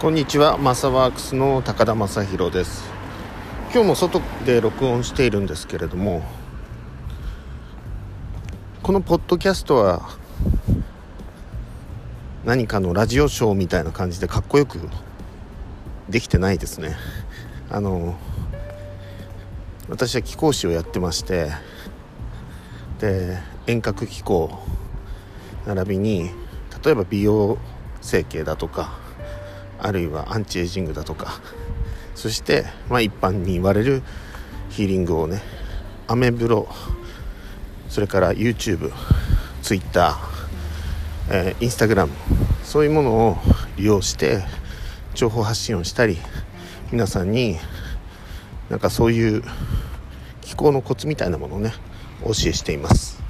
こんにちはマサワークスの高田正宏です。今日も外で録音しているんですけれどもこのポッドキャストは何かのラジオショーみたいな感じでかっこよくできてないですね。あの私は貴公子をやってましてで遠隔機構並びに例えば美容整形だとかあるいはアンチエイジングだとかそして、まあ、一般に言われるヒーリングをねアメブロそれから YouTube、Twitter、えー、Instagram そういうものを利用して情報発信をしたり皆さんになんかそういう気候のコツみたいなものをねお教えしています。